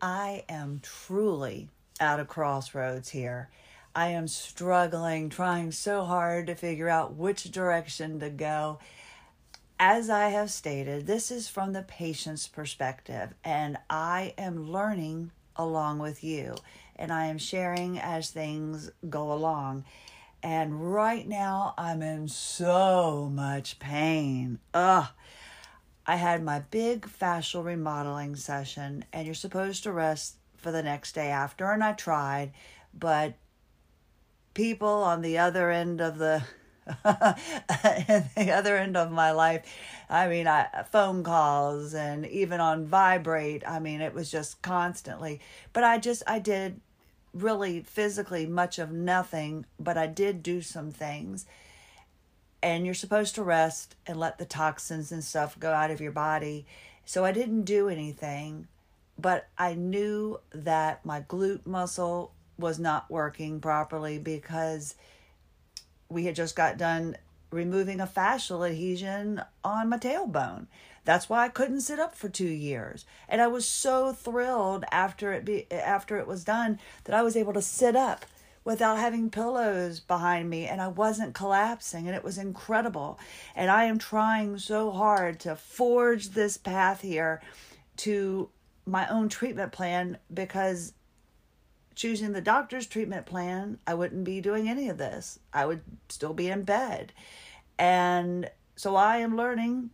I am truly at a crossroads here. I am struggling, trying so hard to figure out which direction to go. As I have stated, this is from the patient's perspective, and I am learning along with you, and I am sharing as things go along. And right now, I'm in so much pain. Ugh. I had my big fascial remodeling session, and you're supposed to rest for the next day after. And I tried, but people on the other end of the the other end of my life i mean I, phone calls and even on vibrate i mean it was just constantly but i just i did really physically much of nothing but i did do some things and you're supposed to rest and let the toxins and stuff go out of your body. So I didn't do anything, but I knew that my glute muscle was not working properly because we had just got done removing a fascial adhesion on my tailbone. That's why I couldn't sit up for 2 years. And I was so thrilled after it be after it was done that I was able to sit up without having pillows behind me and I wasn't collapsing and it was incredible. And I am trying so hard to forge this path here to my own treatment plan because choosing the doctor's treatment plan, I wouldn't be doing any of this. I would still be in bed. And so I am learning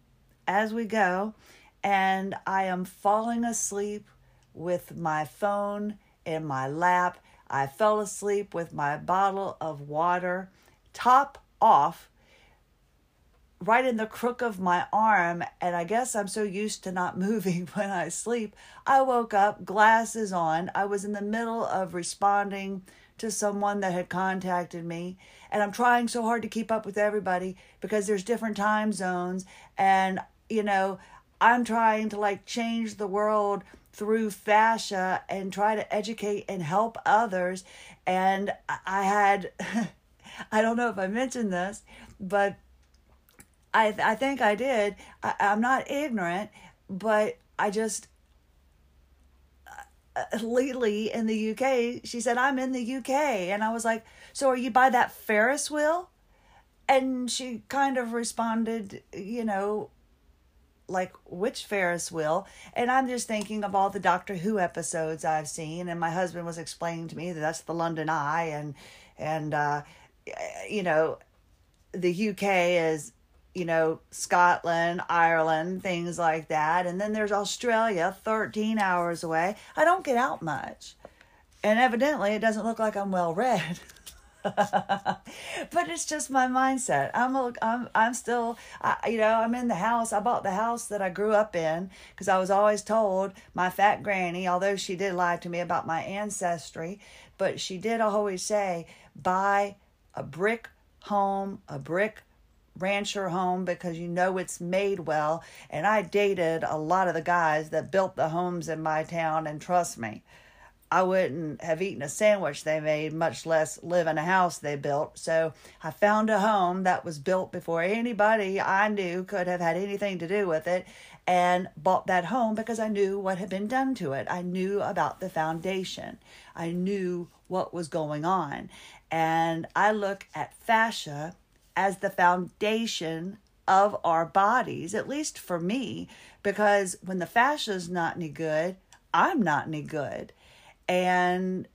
as we go and I am falling asleep with my phone in my lap I fell asleep with my bottle of water top off right in the crook of my arm and i guess i'm so used to not moving when i sleep i woke up glasses on. I was in the middle of responding to someone that had contacted me and i'm trying so hard to keep up with everybody because there's different time zones and you know i'm trying to like change the world through fascia and try to educate and help others. And I had, I don't know if I mentioned this, but I, I think I did. I, I'm not ignorant, but I just, uh, lately in the UK, she said, I'm in the UK. And I was like, So are you by that Ferris wheel? And she kind of responded, you know, like which Ferris wheel. And I'm just thinking of all the Doctor Who episodes I've seen, and my husband was explaining to me that that's the London Eye, and and uh, you know, the UK is you know Scotland, Ireland, things like that, and then there's Australia, 13 hours away. I don't get out much, and evidently it doesn't look like I'm well read. but it's just my mindset. I'm a, I'm I'm still I, you know I'm in the house. I bought the house that I grew up in because I was always told my fat granny, although she did lie to me about my ancestry, but she did always say buy a brick home, a brick rancher home because you know it's made well. And I dated a lot of the guys that built the homes in my town, and trust me, I wouldn't have eaten a sandwich they made, much less live in a house they built. So I found a home that was built before anybody I knew could have had anything to do with it and bought that home because I knew what had been done to it. I knew about the foundation, I knew what was going on. And I look at fascia as the foundation of our bodies, at least for me, because when the fascia is not any good, I'm not any good. And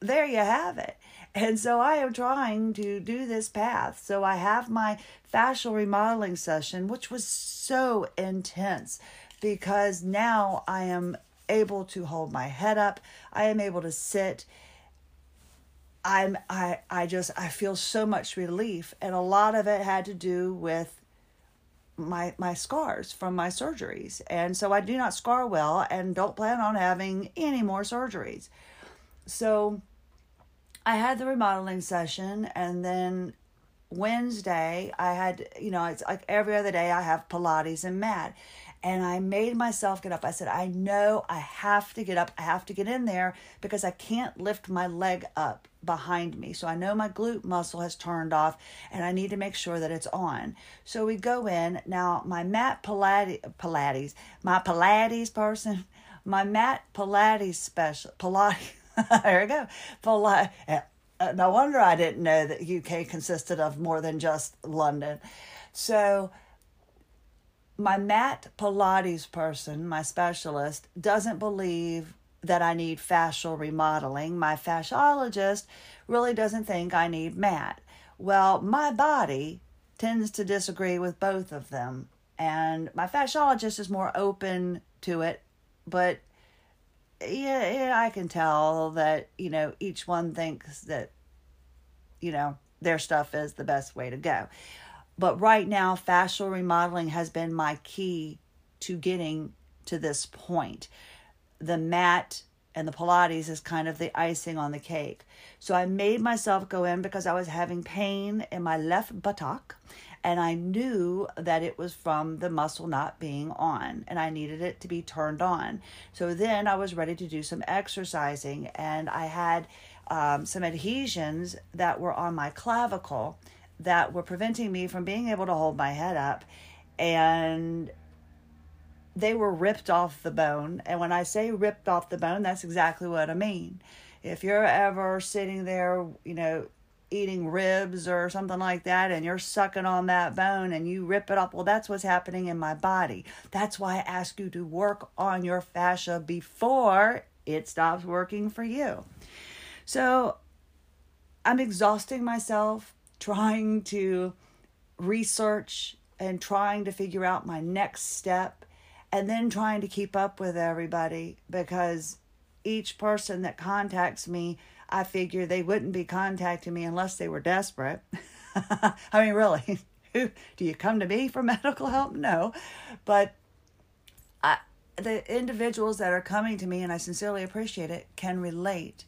there you have it. And so I am trying to do this path. So I have my fascial remodeling session, which was so intense because now I am able to hold my head up. I am able to sit. I'm I I just I feel so much relief and a lot of it had to do with my my scars from my surgeries and so i do not scar well and don't plan on having any more surgeries so i had the remodeling session and then wednesday i had you know it's like every other day i have pilates and mat and I made myself get up. I said, I know I have to get up. I have to get in there because I can't lift my leg up behind me. So I know my glute muscle has turned off and I need to make sure that it's on. So we go in. Now, my mat Pilates, Pilates my Pilates person my mat Pilates special Pilates. there we go. Pilates. Uh, no wonder I didn't know that UK consisted of more than just London. So my mat Pilates person, my specialist, doesn't believe that I need fascial remodeling. My fasciologist really doesn't think I need mat. Well, my body tends to disagree with both of them. And my fasciologist is more open to it, but yeah, yeah, I can tell that, you know, each one thinks that, you know, their stuff is the best way to go. But right now, fascial remodeling has been my key to getting to this point. The mat and the Pilates is kind of the icing on the cake. So I made myself go in because I was having pain in my left buttock and I knew that it was from the muscle not being on and I needed it to be turned on. So then I was ready to do some exercising and I had um, some adhesions that were on my clavicle that were preventing me from being able to hold my head up and they were ripped off the bone. And when I say ripped off the bone, that's exactly what I mean. If you're ever sitting there, you know, eating ribs or something like that and you're sucking on that bone and you rip it up. Well, that's what's happening in my body. That's why I ask you to work on your fascia before it stops working for you. So I'm exhausting myself trying to research and trying to figure out my next step and then trying to keep up with everybody because each person that contacts me I figure they wouldn't be contacting me unless they were desperate. I mean, really, do you come to me for medical help? No. But I, the individuals that are coming to me, and I sincerely appreciate it, can relate.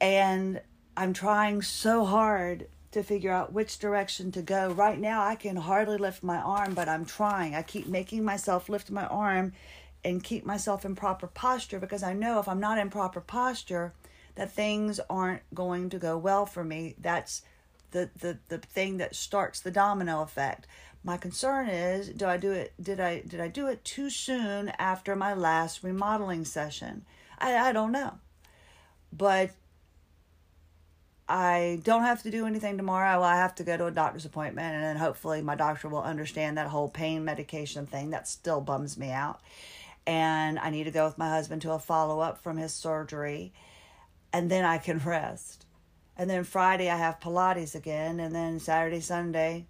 And I'm trying so hard to figure out which direction to go. Right now, I can hardly lift my arm, but I'm trying. I keep making myself lift my arm and keep myself in proper posture because I know if I'm not in proper posture, that things aren't going to go well for me. That's the, the, the thing that starts the domino effect. My concern is do I do it did I did I do it too soon after my last remodeling session? I, I don't know. But I don't have to do anything tomorrow. I have to go to a doctor's appointment and then hopefully my doctor will understand that whole pain medication thing that still bums me out. And I need to go with my husband to a follow up from his surgery and then I can rest. And then Friday I have Pilates again, and then Saturday, Sunday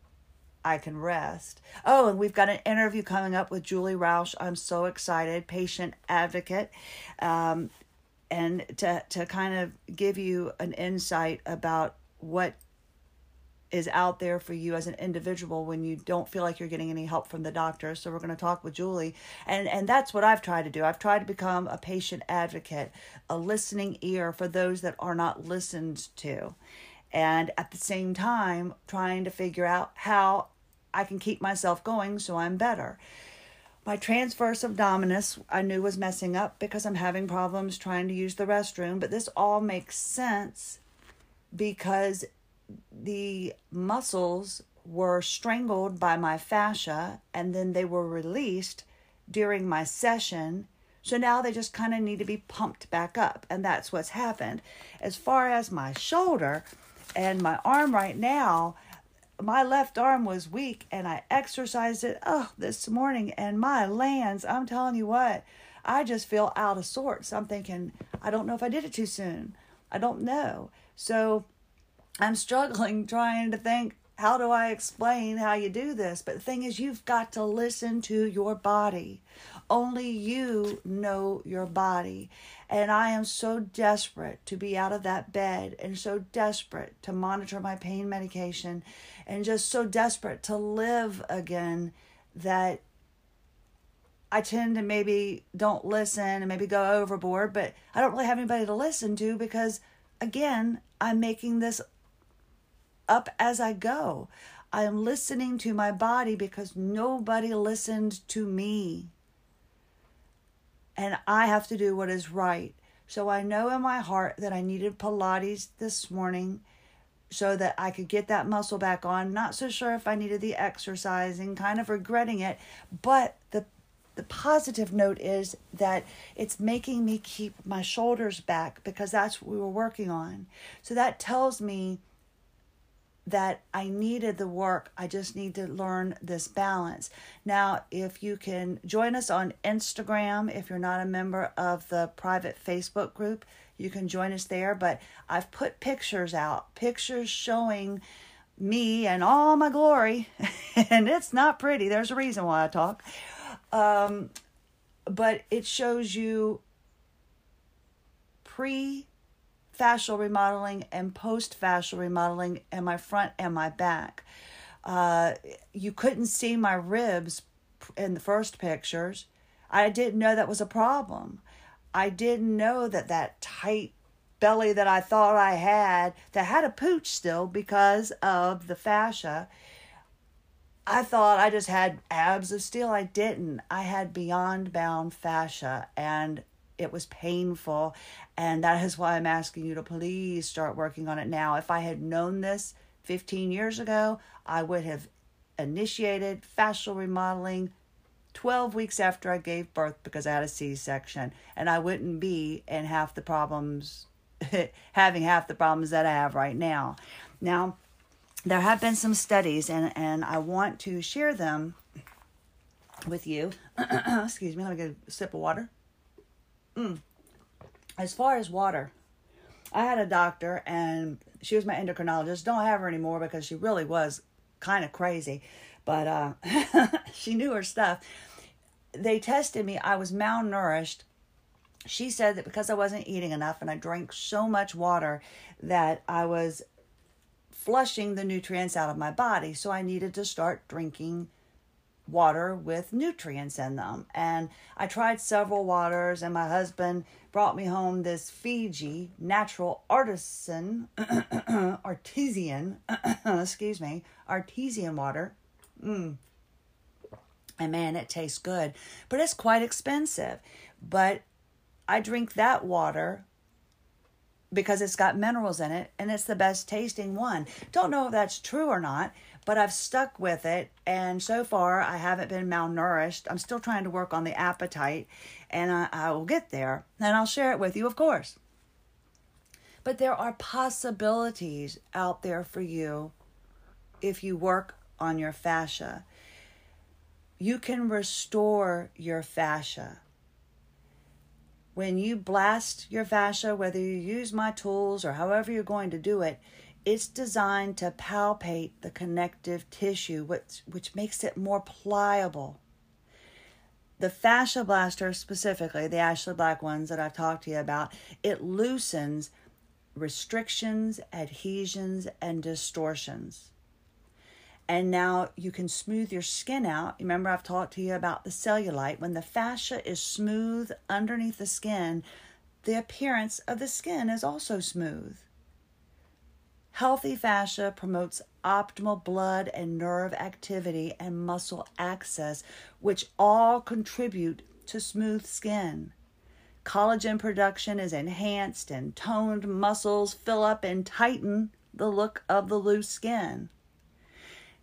I can rest. Oh, and we've got an interview coming up with Julie Roush. I'm so excited, patient advocate, um, and to to kind of give you an insight about what is out there for you as an individual when you don't feel like you're getting any help from the doctor. So we're going to talk with Julie. And and that's what I've tried to do. I've tried to become a patient advocate, a listening ear for those that are not listened to. And at the same time trying to figure out how I can keep myself going so I'm better. My transverse abdominis I knew was messing up because I'm having problems trying to use the restroom, but this all makes sense because the muscles were strangled by my fascia and then they were released during my session. So now they just kind of need to be pumped back up. And that's what's happened. As far as my shoulder and my arm right now, my left arm was weak and I exercised it oh this morning and my lands, I'm telling you what, I just feel out of sorts. I'm thinking, I don't know if I did it too soon. I don't know. So I'm struggling trying to think how do I explain how you do this? But the thing is, you've got to listen to your body. Only you know your body. And I am so desperate to be out of that bed and so desperate to monitor my pain medication and just so desperate to live again that I tend to maybe don't listen and maybe go overboard, but I don't really have anybody to listen to because, again, I'm making this up as I go. I am listening to my body because nobody listened to me. And I have to do what is right. So I know in my heart that I needed Pilates this morning so that I could get that muscle back on. Not so sure if I needed the exercising, kind of regretting it, but the the positive note is that it's making me keep my shoulders back because that's what we were working on. So that tells me that I needed the work. I just need to learn this balance. Now, if you can join us on Instagram, if you're not a member of the private Facebook group, you can join us there. But I've put pictures out, pictures showing me and all my glory. and it's not pretty. There's a reason why I talk. Um, but it shows you pre fascial remodeling and post fascial remodeling in my front and my back. Uh, you couldn't see my ribs in the first pictures. I didn't know that was a problem. I didn't know that that tight belly that I thought I had, that had a pooch still because of the fascia. I thought I just had abs of steel. I didn't. I had beyond bound fascia and it was painful. And that is why I'm asking you to please start working on it now. If I had known this 15 years ago, I would have initiated fascial remodeling 12 weeks after I gave birth because I had a C section. And I wouldn't be in half the problems, having half the problems that I have right now. Now, there have been some studies, and, and I want to share them with you. Excuse me, let me get a sip of water. Mm. As far as water, I had a doctor and she was my endocrinologist. Don't have her anymore because she really was kind of crazy, but uh, she knew her stuff. They tested me. I was malnourished. She said that because I wasn't eating enough and I drank so much water that I was flushing the nutrients out of my body. So I needed to start drinking water with nutrients in them. And I tried several waters, and my husband brought me home this Fiji natural artisan, artesian, excuse me, artesian water. Mm. And man, it tastes good, but it's quite expensive. But I drink that water because it's got minerals in it and it's the best tasting one. Don't know if that's true or not, but I've stuck with it. And so far, I haven't been malnourished. I'm still trying to work on the appetite, and I, I will get there. And I'll share it with you, of course. But there are possibilities out there for you if you work on your fascia. You can restore your fascia. When you blast your fascia, whether you use my tools or however you're going to do it, it's designed to palpate the connective tissue, which, which makes it more pliable. The fascia blaster, specifically, the Ashley Black ones that I've talked to you about, it loosens restrictions, adhesions, and distortions. And now you can smooth your skin out. Remember, I've talked to you about the cellulite. When the fascia is smooth underneath the skin, the appearance of the skin is also smooth. Healthy fascia promotes optimal blood and nerve activity and muscle access, which all contribute to smooth skin. Collagen production is enhanced and toned muscles fill up and tighten the look of the loose skin.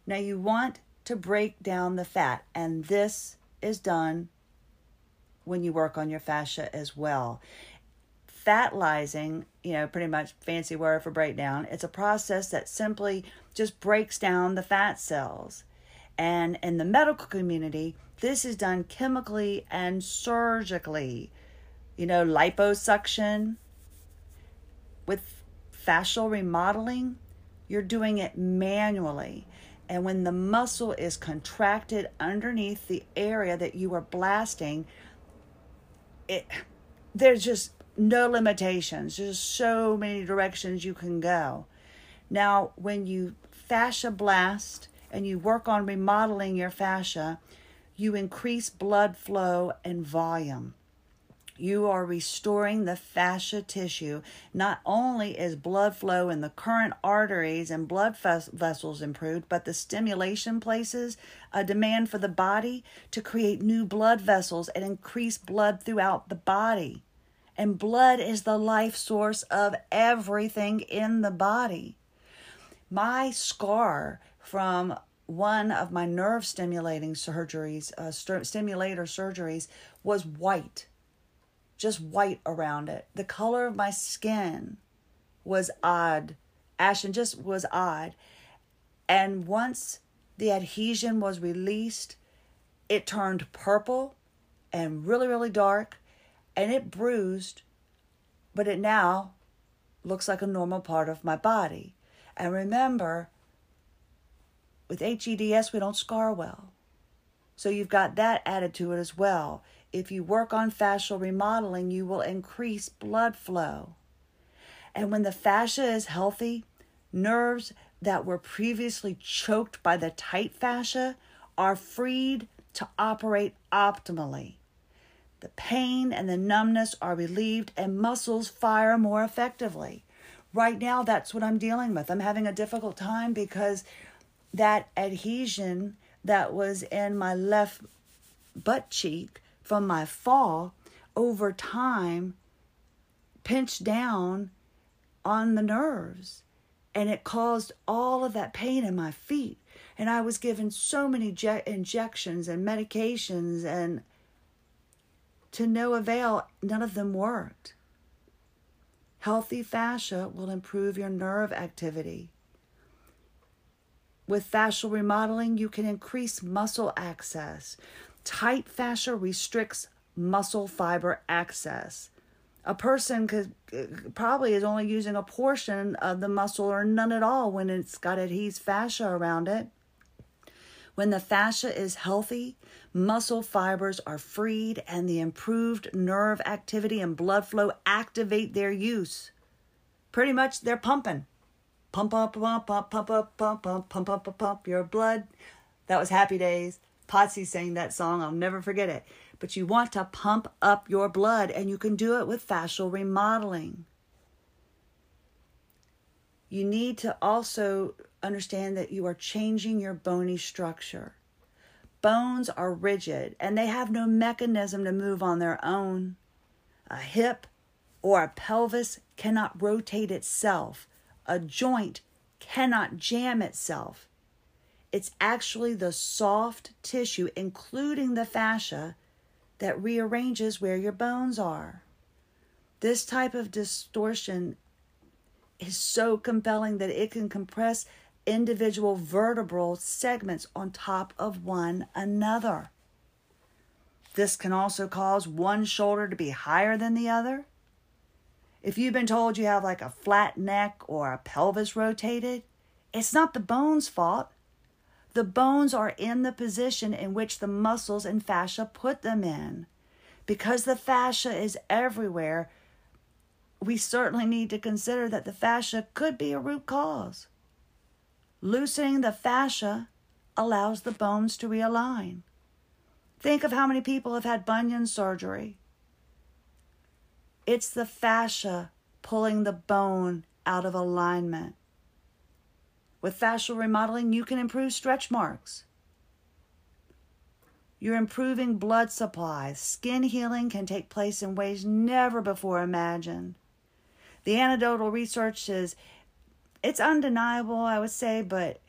Now, you want to break down the fat, and this is done when you work on your fascia as well fat lysing, you know, pretty much fancy word for breakdown, it's a process that simply just breaks down the fat cells. And in the medical community, this is done chemically and surgically. You know, liposuction with fascial remodeling, you're doing it manually. And when the muscle is contracted underneath the area that you are blasting, it there's just no limitations. There's so many directions you can go. Now, when you fascia blast and you work on remodeling your fascia, you increase blood flow and volume. You are restoring the fascia tissue. Not only is blood flow in the current arteries and blood vessels improved, but the stimulation places a demand for the body to create new blood vessels and increase blood throughout the body. And blood is the life source of everything in the body. My scar from one of my nerve stimulating surgeries, uh, st- stimulator surgeries, was white, just white around it. The color of my skin was odd. Ashen just was odd. And once the adhesion was released, it turned purple and really, really dark, and it bruised, but it now looks like a normal part of my body. And remember, with HEDS, we don't scar well. So you've got that added to it as well. If you work on fascial remodeling, you will increase blood flow. And when the fascia is healthy, nerves that were previously choked by the tight fascia are freed to operate optimally. The pain and the numbness are relieved, and muscles fire more effectively. Right now, that's what I'm dealing with. I'm having a difficult time because that adhesion that was in my left butt cheek from my fall over time pinched down on the nerves and it caused all of that pain in my feet and i was given so many je- injections and medications and to no avail none of them worked healthy fascia will improve your nerve activity with fascial remodeling, you can increase muscle access. Tight fascia restricts muscle fiber access. A person could probably is only using a portion of the muscle or none at all when it's got adhesive fascia around it. When the fascia is healthy, muscle fibers are freed and the improved nerve activity and blood flow activate their use. Pretty much they're pumping pump up, pump up, pump up, pump up, pump up, pump up your blood. That was Happy Days. Potsy sang that song. I'll never forget it. But you want to pump up your blood, and you can do it with fascial remodeling. You need to also understand that you are changing your bony structure. Bones are rigid and they have no mechanism to move on their own. A hip or a pelvis cannot rotate itself a joint cannot jam itself. It's actually the soft tissue, including the fascia, that rearranges where your bones are. This type of distortion is so compelling that it can compress individual vertebral segments on top of one another. This can also cause one shoulder to be higher than the other if you've been told you have like a flat neck or a pelvis rotated, it's not the bone's fault. The bones are in the position in which the muscles and fascia put them in. Because the fascia is everywhere, we certainly need to consider that the fascia could be a root cause. Loosening the fascia allows the bones to realign. Think of how many people have had bunion surgery it's the fascia pulling the bone out of alignment. With fascial remodeling, you can improve stretch marks. You're improving blood supply. Skin healing can take place in ways never before imagined. The anecdotal research is it's undeniable, I would say, but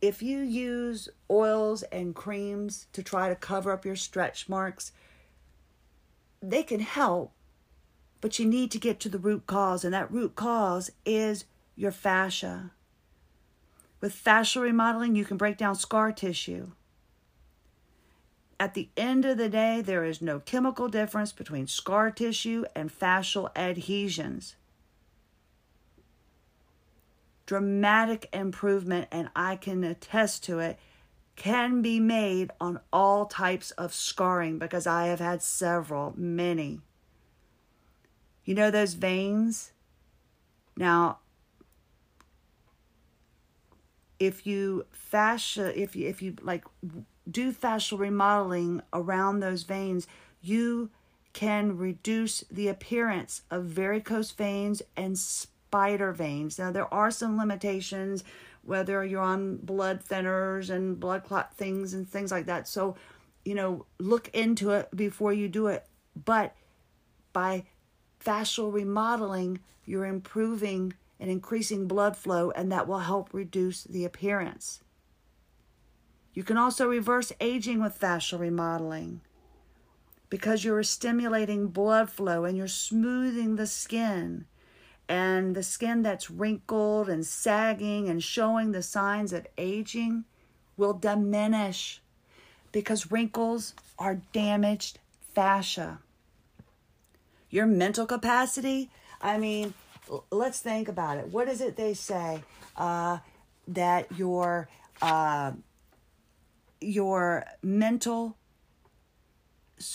if you use oils and creams to try to cover up your stretch marks, they can help, but you need to get to the root cause, and that root cause is your fascia. With fascial remodeling, you can break down scar tissue. At the end of the day, there is no chemical difference between scar tissue and fascial adhesions. Dramatic improvement, and I can attest to it can be made on all types of scarring because I have had several, many. You know those veins? Now, if you fascia, if you if you like do fascial remodeling around those veins, you can reduce the appearance of varicose veins and spider veins. Now there are some limitations whether you're on blood thinners and blood clot things and things like that. So, you know, look into it before you do it. But by fascial remodeling, you're improving and increasing blood flow, and that will help reduce the appearance. You can also reverse aging with fascial remodeling because you're stimulating blood flow and you're smoothing the skin. And the skin that's wrinkled and sagging and showing the signs of aging will diminish because wrinkles are damaged fascia. Your mental capacity, I mean, let's think about it. What is it they say? Uh, that your uh, your mental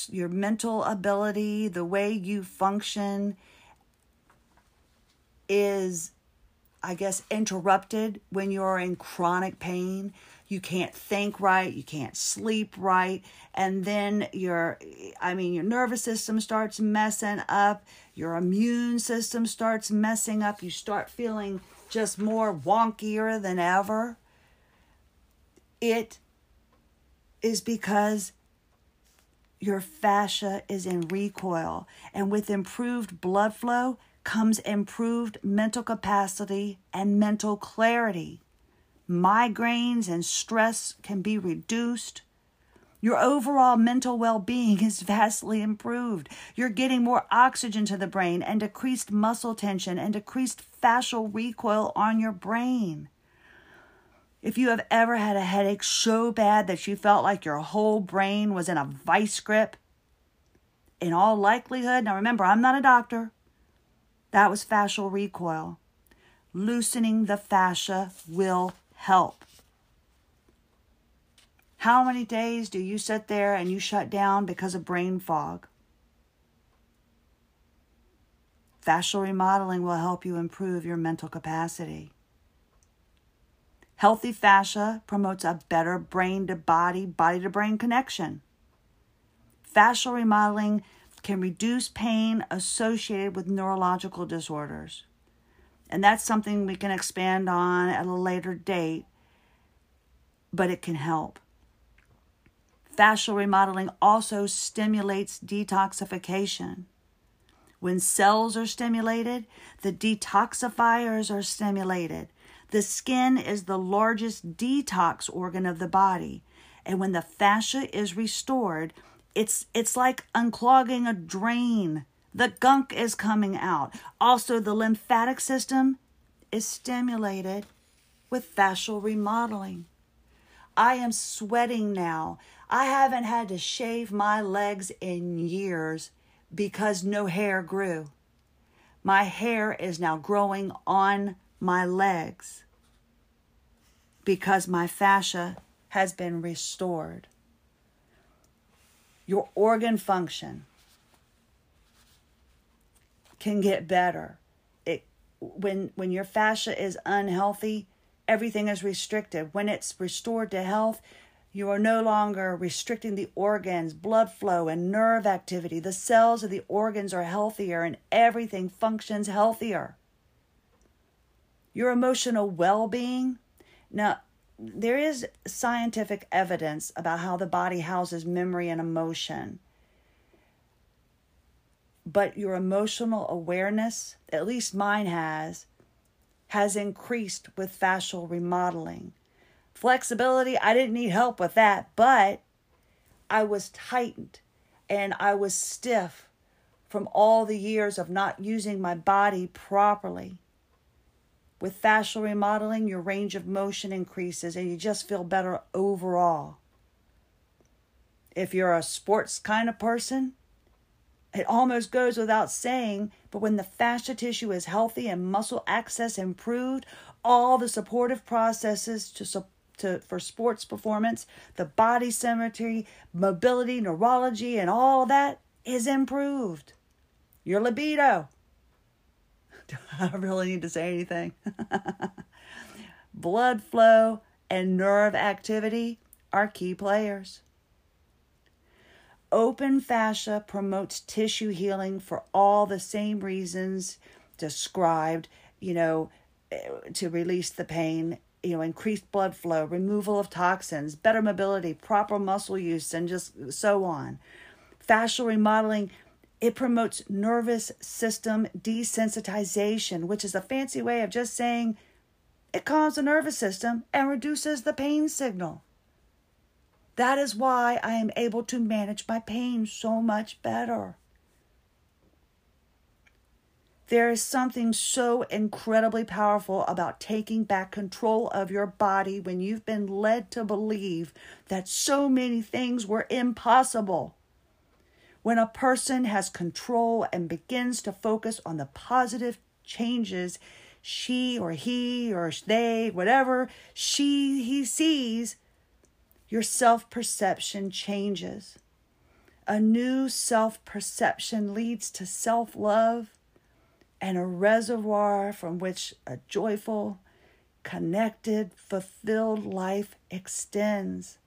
your mental ability, the way you function is I guess interrupted when you're in chronic pain. You can't think right, you can't sleep right, and then your I mean your nervous system starts messing up, your immune system starts messing up, you start feeling just more wonkier than ever. It is because your fascia is in recoil. And with improved blood flow comes improved mental capacity and mental clarity. Migraines and stress can be reduced. Your overall mental well being is vastly improved. You're getting more oxygen to the brain and decreased muscle tension and decreased fascial recoil on your brain. If you have ever had a headache so bad that you felt like your whole brain was in a vice grip, in all likelihood, now remember, I'm not a doctor, that was fascial recoil. Loosening the fascia will help. How many days do you sit there and you shut down because of brain fog? Fascial remodeling will help you improve your mental capacity. Healthy fascia promotes a better brain to body, body to brain connection. Fascial remodeling can reduce pain associated with neurological disorders. And that's something we can expand on at a later date, but it can help. Fascial remodeling also stimulates detoxification. When cells are stimulated, the detoxifiers are stimulated. The skin is the largest detox organ of the body. And when the fascia is restored, it's it's like unclogging a drain. The gunk is coming out. Also, the lymphatic system is stimulated with fascial remodeling. I am sweating now. I haven't had to shave my legs in years because no hair grew. My hair is now growing on my legs because my fascia has been restored. Your organ function can get better. It when when your fascia is unhealthy, everything is restricted. When it's restored to health, you are no longer restricting the organs, blood flow, and nerve activity. The cells of the organs are healthier and everything functions healthier your emotional well being. Now, there is scientific evidence about how the body houses memory and emotion. But your emotional awareness, at least mine has, has increased with fascial remodeling. Flexibility, I didn't need help with that, but I was tightened and I was stiff from all the years of not using my body properly. With fascial remodeling, your range of motion increases and you just feel better overall. If you're a sports kind of person, it almost goes without saying, but when the fascia tissue is healthy and muscle access improved, all the supportive processes to, to for sports performance, the body symmetry, mobility, neurology, and all that is improved. Your libido, do I really need to say anything? Blood flow and nerve activity are key players. Open fascia promotes tissue healing for all the same reasons described, you know, eh, to release the pain, you know, increased blood flow, removal of toxins, better mobility, proper muscle use, and just so on. Fascial remodeling It promotes nervous system desensitization, which is a fancy way of just saying it calms the nervous system and reduces the pain signal. That is why I am able to manage my pain so much better. There is something so incredibly powerful about taking back control of your body when you've been led to believe that so many things were impossible. When a person has control and begins to focus on the positive changes she or he or they, whatever she he sees, your self perception changes. A new self perception leads to self love and a reservoir from which a joyful, connected, fulfilled life extends.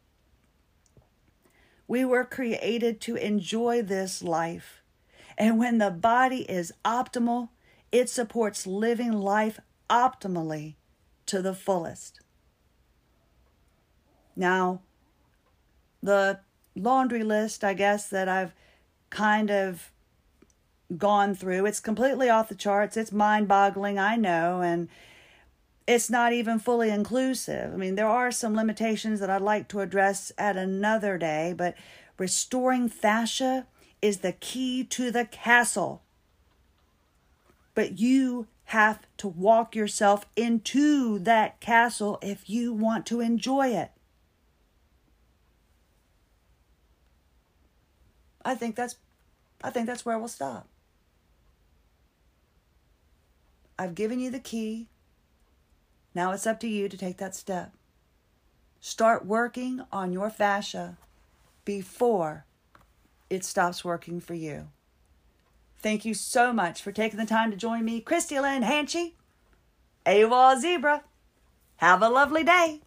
We were created to enjoy this life. And when the body is optimal, it supports living life optimally to the fullest. Now, the laundry list, I guess, that I've kind of gone through. It's completely off the charts. It's mind boggling, I know, and it's not even fully inclusive. I mean, there are some limitations that I'd like to address at another day, but restoring fascia is the key to the castle. But you have to walk yourself into that castle if you want to enjoy it. I think that's I think that's where we'll stop. I've given you the key. Now it's up to you to take that step. Start working on your fascia before it stops working for you. Thank you so much for taking the time to join me, Christie Lynn Hanchey, AWOL Zebra. Have a lovely day.